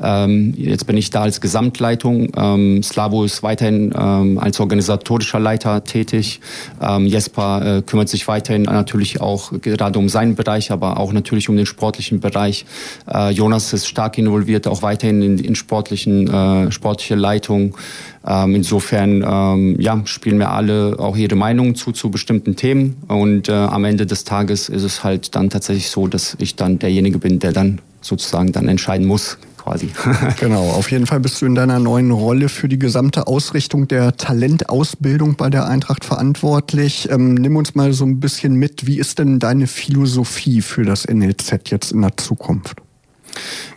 Ähm, jetzt bin ich da als Gesamtleitung. Ähm, Slavo ist weiterhin ähm, als organisatorischer Leiter tätig. Ähm, Jesper äh, kümmert sich weiterhin natürlich auch gerade um seinen Bereich, aber auch natürlich um den sportlichen Bereich. Äh, Jonas ist stark involviert, auch weiterhin in, in sportlichen, äh, sportliche fachliche Leitung. Ähm, insofern ähm, ja, spielen mir alle auch ihre Meinung zu zu bestimmten Themen. Und äh, am Ende des Tages ist es halt dann tatsächlich so, dass ich dann derjenige bin, der dann sozusagen dann entscheiden muss, quasi. genau, auf jeden Fall bist du in deiner neuen Rolle für die gesamte Ausrichtung der Talentausbildung bei der Eintracht verantwortlich. Ähm, nimm uns mal so ein bisschen mit, wie ist denn deine Philosophie für das NLZ jetzt in der Zukunft?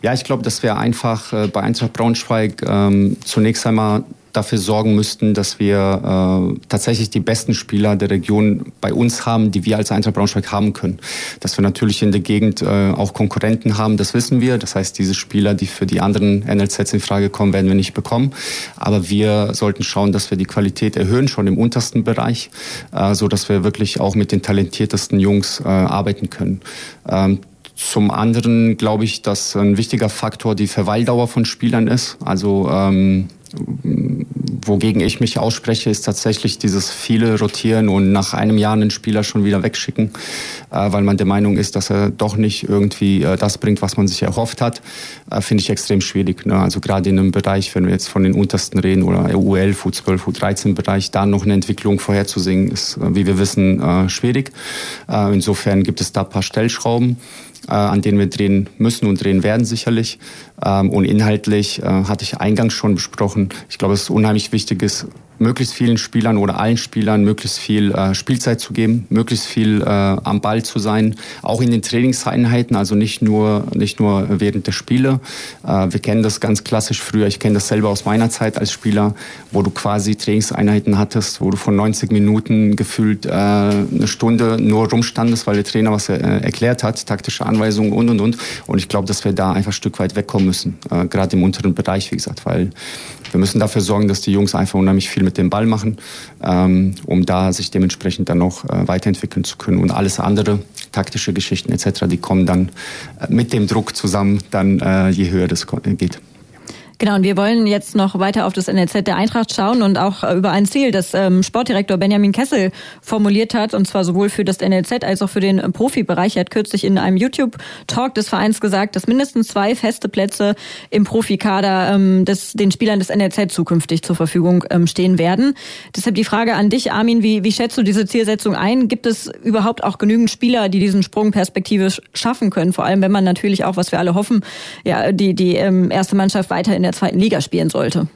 Ja, ich glaube, dass wir einfach äh, bei Eintracht Braunschweig ähm, zunächst einmal dafür sorgen müssten, dass wir äh, tatsächlich die besten Spieler der Region bei uns haben, die wir als Eintracht Braunschweig haben können. Dass wir natürlich in der Gegend äh, auch Konkurrenten haben, das wissen wir. Das heißt, diese Spieler, die für die anderen NLZs in Frage kommen, werden wir nicht bekommen. Aber wir sollten schauen, dass wir die Qualität erhöhen, schon im untersten Bereich, äh, so dass wir wirklich auch mit den talentiertesten Jungs äh, arbeiten können. Ähm, zum anderen glaube ich, dass ein wichtiger Faktor die Verweildauer von Spielern ist. Also ähm, wogegen ich mich ausspreche, ist tatsächlich dieses viele rotieren und nach einem Jahr einen Spieler schon wieder wegschicken, äh, weil man der Meinung ist, dass er doch nicht irgendwie äh, das bringt, was man sich erhofft hat, äh, finde ich extrem schwierig. Ne? Also gerade in einem Bereich, wenn wir jetzt von den untersten reden oder U11, U12, U13 Bereich, da noch eine Entwicklung vorherzusehen, ist, wie wir wissen, schwierig. Insofern gibt es da ein paar Stellschrauben an denen wir drehen müssen und drehen werden sicherlich. Ähm, und inhaltlich äh, hatte ich eingangs schon besprochen. Ich glaube, es ist unheimlich wichtig ist, möglichst vielen Spielern oder allen Spielern möglichst viel äh, Spielzeit zu geben, möglichst viel äh, am Ball zu sein, auch in den Trainingseinheiten, also nicht nur nicht nur während der Spiele. Äh, wir kennen das ganz klassisch früher. Ich kenne das selber aus meiner Zeit als Spieler, wo du quasi Trainingseinheiten hattest, wo du von 90 Minuten gefühlt äh, eine Stunde nur rumstandest, weil der Trainer was äh, erklärt hat, taktische Anweisungen und und und. Und ich glaube, dass wir da einfach ein Stück weit wegkommen müssen, äh, gerade im unteren Bereich, wie gesagt, weil wir müssen dafür sorgen, dass die Jungs einfach unheimlich viel mit dem Ball machen, ähm, um da sich dementsprechend dann noch äh, weiterentwickeln zu können. Und alles andere, taktische Geschichten etc., die kommen dann äh, mit dem Druck zusammen, dann äh, je höher das geht. Genau, und wir wollen jetzt noch weiter auf das NLZ der Eintracht schauen und auch über ein Ziel, das ähm, Sportdirektor Benjamin Kessel formuliert hat, und zwar sowohl für das NLZ als auch für den äh, Profibereich. Er hat kürzlich in einem YouTube-Talk des Vereins gesagt, dass mindestens zwei feste Plätze im Profikader ähm, des, den Spielern des NLZ zukünftig zur Verfügung ähm, stehen werden. Deshalb die Frage an dich, Armin, wie, wie schätzt du diese Zielsetzung ein? Gibt es überhaupt auch genügend Spieler, die diesen Sprung perspektivisch schaffen können? Vor allem, wenn man natürlich auch, was wir alle hoffen, ja, die, die ähm, erste Mannschaft weiter in der zweiten Liga spielen sollte?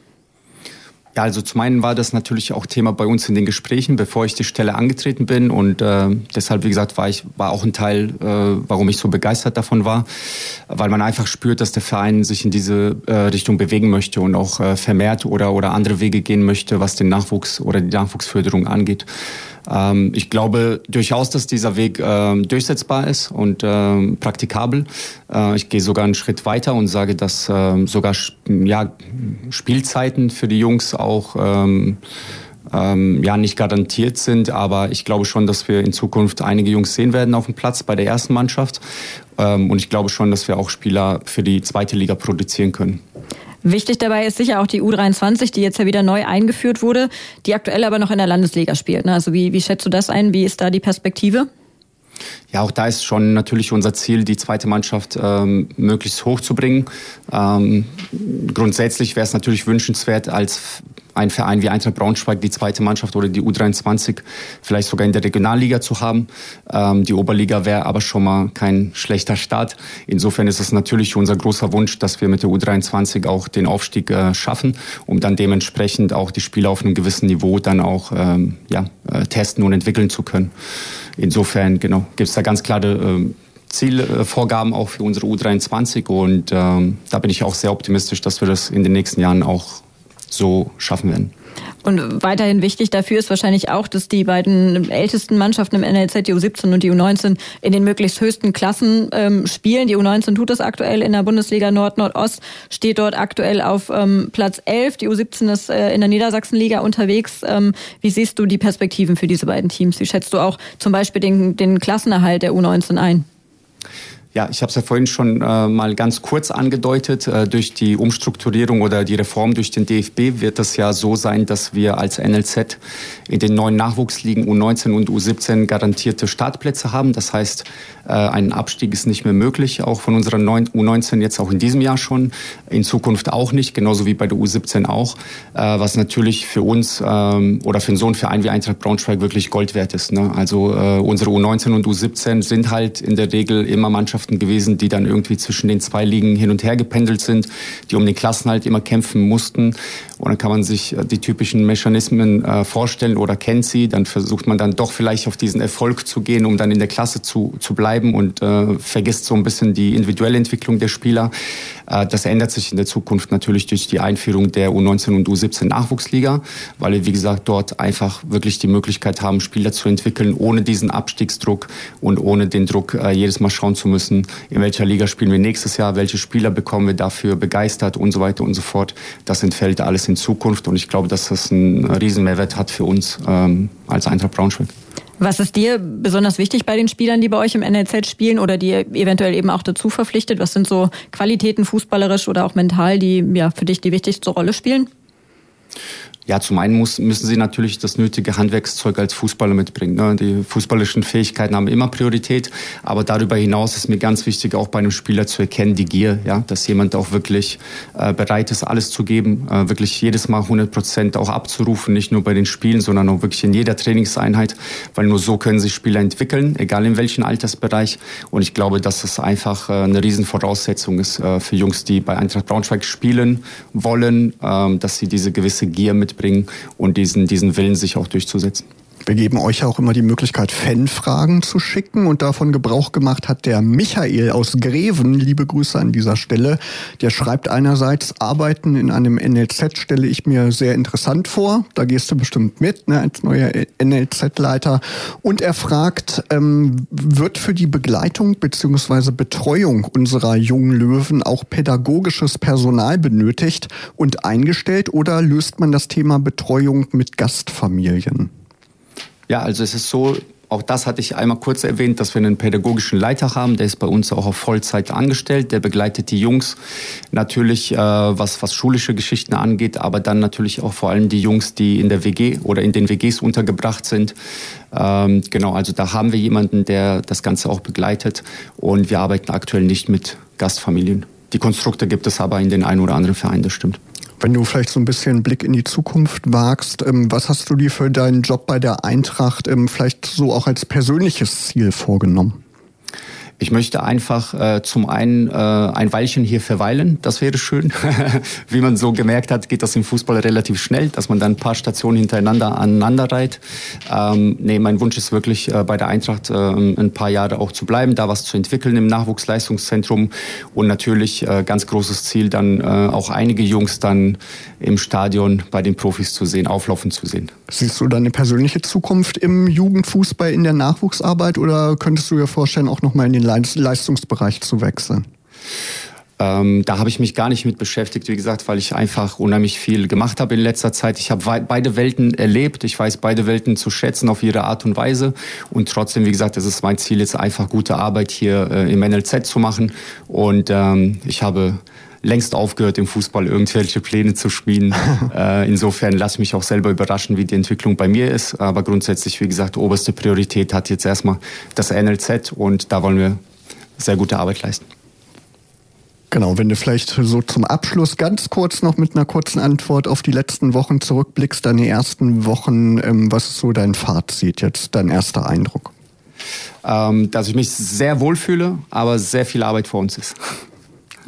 Ja, also zum einen war das natürlich auch Thema bei uns in den Gesprächen, bevor ich die Stelle angetreten bin und äh, deshalb, wie gesagt, war ich war auch ein Teil, äh, warum ich so begeistert davon war, weil man einfach spürt, dass der Verein sich in diese äh, Richtung bewegen möchte und auch äh, vermehrt oder oder andere Wege gehen möchte, was den Nachwuchs oder die Nachwuchsförderung angeht. Ähm, ich glaube durchaus, dass dieser Weg äh, durchsetzbar ist und äh, praktikabel. Äh, ich gehe sogar einen Schritt weiter und sage, dass äh, sogar ja, Spielzeiten für die Jungs auch ähm, ähm, ja nicht garantiert sind, aber ich glaube schon, dass wir in Zukunft einige Jungs sehen werden auf dem Platz bei der ersten Mannschaft. Ähm, und ich glaube schon, dass wir auch Spieler für die zweite Liga produzieren können. Wichtig dabei ist sicher auch die U23, die jetzt ja wieder neu eingeführt wurde, die aktuell aber noch in der Landesliga spielt. Ne? Also wie, wie schätzt du das ein? Wie ist da die Perspektive? Ja, auch da ist schon natürlich unser Ziel, die zweite Mannschaft ähm, möglichst hoch zu bringen. Ähm, grundsätzlich wäre es natürlich wünschenswert, als ein Verein wie Eintracht Braunschweig die zweite Mannschaft oder die U23 vielleicht sogar in der Regionalliga zu haben. Ähm, die Oberliga wäre aber schon mal kein schlechter Start. Insofern ist es natürlich unser großer Wunsch, dass wir mit der U23 auch den Aufstieg äh, schaffen, um dann dementsprechend auch die Spieler auf einem gewissen Niveau dann auch ähm, ja, äh, testen und entwickeln zu können. Insofern genau gibt es da ganz klare äh, Zielvorgaben auch für unsere U23 und ähm, da bin ich auch sehr optimistisch, dass wir das in den nächsten Jahren auch so schaffen werden. Und weiterhin wichtig dafür ist wahrscheinlich auch, dass die beiden ältesten Mannschaften im NLZ, die U17 und die U19, in den möglichst höchsten Klassen ähm, spielen. Die U19 tut das aktuell in der Bundesliga Nord-Nordost, steht dort aktuell auf ähm, Platz 11. Die U17 ist äh, in der Niedersachsenliga unterwegs. Ähm, wie siehst du die Perspektiven für diese beiden Teams? Wie schätzt du auch zum Beispiel den, den Klassenerhalt der U19 ein? Ja, ich habe es ja vorhin schon äh, mal ganz kurz angedeutet. Äh, durch die Umstrukturierung oder die Reform durch den DFB wird es ja so sein, dass wir als NLZ in den neuen Nachwuchsligen U19 und U17 garantierte Startplätze haben. Das heißt, äh, ein Abstieg ist nicht mehr möglich, auch von unserer U19 jetzt auch in diesem Jahr schon, in Zukunft auch nicht, genauso wie bei der U17 auch, äh, was natürlich für uns ähm, oder für so einen Verein wie Eintracht Braunschweig wirklich Gold wert ist. Ne? Also äh, unsere U19 und U17 sind halt in der Regel immer Mannschaften, Mannschaften gewesen, die dann irgendwie zwischen den zwei Ligen hin und her gependelt sind, die um den Klassenhalt immer kämpfen mussten. Und dann kann man sich äh, die typischen Mechanismen äh, vorstellen oder kennt sie. Dann versucht man dann doch vielleicht auf diesen Erfolg zu gehen, um dann in der Klasse zu, zu bleiben und äh, vergisst so ein bisschen die individuelle Entwicklung der Spieler. Äh, das ändert sich in der Zukunft natürlich durch die Einführung der U19 und U17 Nachwuchsliga, weil wir, wie gesagt, dort einfach wirklich die Möglichkeit haben, Spieler zu entwickeln, ohne diesen Abstiegsdruck und ohne den Druck, jedes Mal schauen zu müssen, in welcher Liga spielen wir nächstes Jahr, welche Spieler bekommen wir dafür begeistert und so weiter und so fort. Das entfällt alles in Zukunft und ich glaube, dass das einen riesen Mehrwert hat für uns ähm, als Eintracht Braunschweig. Was ist dir besonders wichtig bei den Spielern, die bei euch im NLZ spielen oder die eventuell eben auch dazu verpflichtet? Was sind so Qualitäten fußballerisch oder auch mental, die ja für dich die wichtigste Rolle spielen? Ja, zum einen muss, müssen sie natürlich das nötige Handwerkszeug als Fußballer mitbringen. Ne? Die fußballerischen Fähigkeiten haben immer Priorität, aber darüber hinaus ist mir ganz wichtig, auch bei einem Spieler zu erkennen, die Gier, ja, dass jemand auch wirklich äh, bereit ist, alles zu geben, äh, wirklich jedes Mal 100 Prozent auch abzurufen, nicht nur bei den Spielen, sondern auch wirklich in jeder Trainingseinheit, weil nur so können sich Spieler entwickeln, egal in welchem Altersbereich. Und ich glaube, dass es einfach äh, eine Riesenvoraussetzung ist äh, für Jungs, die bei Eintracht Braunschweig spielen wollen, ähm, dass sie diese gewisse Gier mitbringen und diesen, diesen Willen, sich auch durchzusetzen. Wir geben euch auch immer die Möglichkeit, Fanfragen zu schicken und davon Gebrauch gemacht hat der Michael aus Greven. Liebe Grüße an dieser Stelle. Der schreibt einerseits, Arbeiten in einem NLZ stelle ich mir sehr interessant vor. Da gehst du bestimmt mit, ne, als neuer NLZ-Leiter. Und er fragt, ähm, wird für die Begleitung bzw. Betreuung unserer jungen Löwen auch pädagogisches Personal benötigt und eingestellt oder löst man das Thema Betreuung mit Gastfamilien? Ja, also es ist so, auch das hatte ich einmal kurz erwähnt, dass wir einen pädagogischen Leiter haben, der ist bei uns auch auf Vollzeit angestellt, der begleitet die Jungs natürlich, äh, was, was schulische Geschichten angeht, aber dann natürlich auch vor allem die Jungs, die in der WG oder in den WGs untergebracht sind. Ähm, genau, also da haben wir jemanden, der das Ganze auch begleitet und wir arbeiten aktuell nicht mit Gastfamilien. Die Konstrukte gibt es aber in den einen oder anderen Vereinen, das stimmt. Wenn du vielleicht so ein bisschen Blick in die Zukunft wagst, ähm, was hast du dir für deinen Job bei der Eintracht ähm, vielleicht so auch als persönliches Ziel vorgenommen? Ich möchte einfach äh, zum einen äh, ein Weilchen hier verweilen, das wäre schön. Wie man so gemerkt hat, geht das im Fußball relativ schnell, dass man dann ein paar Stationen hintereinander aneinander reiht. Ähm, nee, mein Wunsch ist wirklich äh, bei der Eintracht äh, ein paar Jahre auch zu bleiben, da was zu entwickeln im Nachwuchsleistungszentrum und natürlich äh, ganz großes Ziel dann äh, auch einige Jungs dann im Stadion bei den Profis zu sehen, auflaufen zu sehen. Siehst du deine persönliche Zukunft im Jugendfußball in der Nachwuchsarbeit oder könntest du dir vorstellen, auch nochmal in den Leistungsbereich zu wechseln? Ähm, da habe ich mich gar nicht mit beschäftigt, wie gesagt, weil ich einfach unheimlich viel gemacht habe in letzter Zeit. Ich habe beide Welten erlebt. Ich weiß beide Welten zu schätzen auf ihre Art und Weise. Und trotzdem, wie gesagt, es ist mein Ziel, jetzt einfach gute Arbeit hier äh, im NLZ zu machen. Und ähm, ich habe längst aufgehört, im Fußball irgendwelche Pläne zu spielen. äh, insofern lasse ich mich auch selber überraschen, wie die Entwicklung bei mir ist. Aber grundsätzlich, wie gesagt, oberste Priorität hat jetzt erstmal das NLZ und da wollen wir sehr gute Arbeit leisten. Genau, wenn du vielleicht so zum Abschluss ganz kurz noch mit einer kurzen Antwort auf die letzten Wochen zurückblickst, deine ersten Wochen, ähm, was ist so dein Fazit jetzt, dein erster Eindruck? Ähm, dass ich mich sehr wohl fühle, aber sehr viel Arbeit vor uns ist.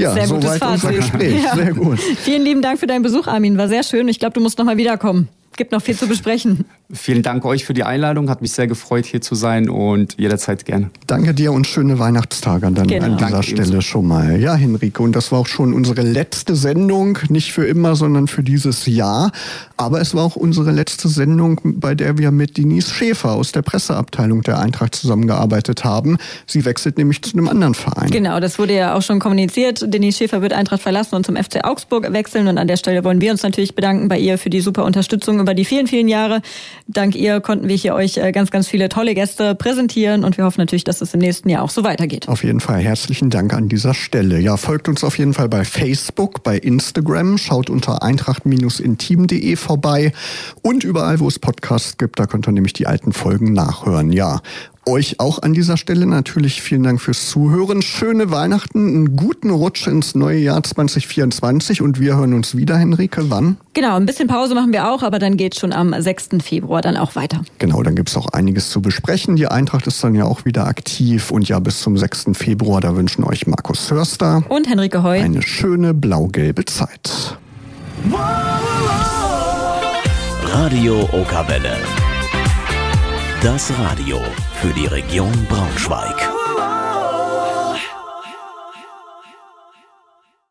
Ja, sehr gutes Fazit. unser Gespräch. Ja. Sehr gut. Vielen lieben Dank für deinen Besuch, Armin. War sehr schön. Ich glaube, du musst noch mal wiederkommen gibt noch viel zu besprechen. Vielen Dank euch für die Einladung. Hat mich sehr gefreut, hier zu sein und jederzeit gerne. Danke dir und schöne Weihnachtstage dann genau. an dieser Danke Stelle ebenso. schon mal. Ja, Henrike, und das war auch schon unsere letzte Sendung. Nicht für immer, sondern für dieses Jahr. Aber es war auch unsere letzte Sendung, bei der wir mit Denise Schäfer aus der Presseabteilung der Eintracht zusammengearbeitet haben. Sie wechselt nämlich zu einem anderen Verein. Genau, das wurde ja auch schon kommuniziert. Denise Schäfer wird Eintracht verlassen und zum FC Augsburg wechseln. Und an der Stelle wollen wir uns natürlich bedanken bei ihr für die super Unterstützung über die vielen, vielen Jahre. Dank ihr konnten wir hier euch äh, ganz, ganz viele tolle Gäste präsentieren und wir hoffen natürlich, dass es im nächsten Jahr auch so weitergeht. Auf jeden Fall herzlichen Dank an dieser Stelle. Ja, folgt uns auf jeden Fall bei Facebook, bei Instagram, schaut unter eintracht-intim.de vorbei und überall, wo es Podcasts gibt, da könnt ihr nämlich die alten Folgen nachhören. Ja, euch auch an dieser Stelle natürlich vielen Dank fürs Zuhören. Schöne Weihnachten, einen guten Rutsch ins neue Jahr 2024 und wir hören uns wieder, Henrike. Wann? Genau, ein bisschen Pause machen wir auch, aber dann geht schon am 6. Februar dann auch weiter. Genau, dann gibt es auch einiges zu besprechen. Die Eintracht ist dann ja auch wieder aktiv und ja, bis zum 6. Februar, da wünschen euch Markus Hörster und Henrike Heu eine schöne blau-gelbe Zeit. Radio Okawelle. Das Radio für die Region Braunschweig.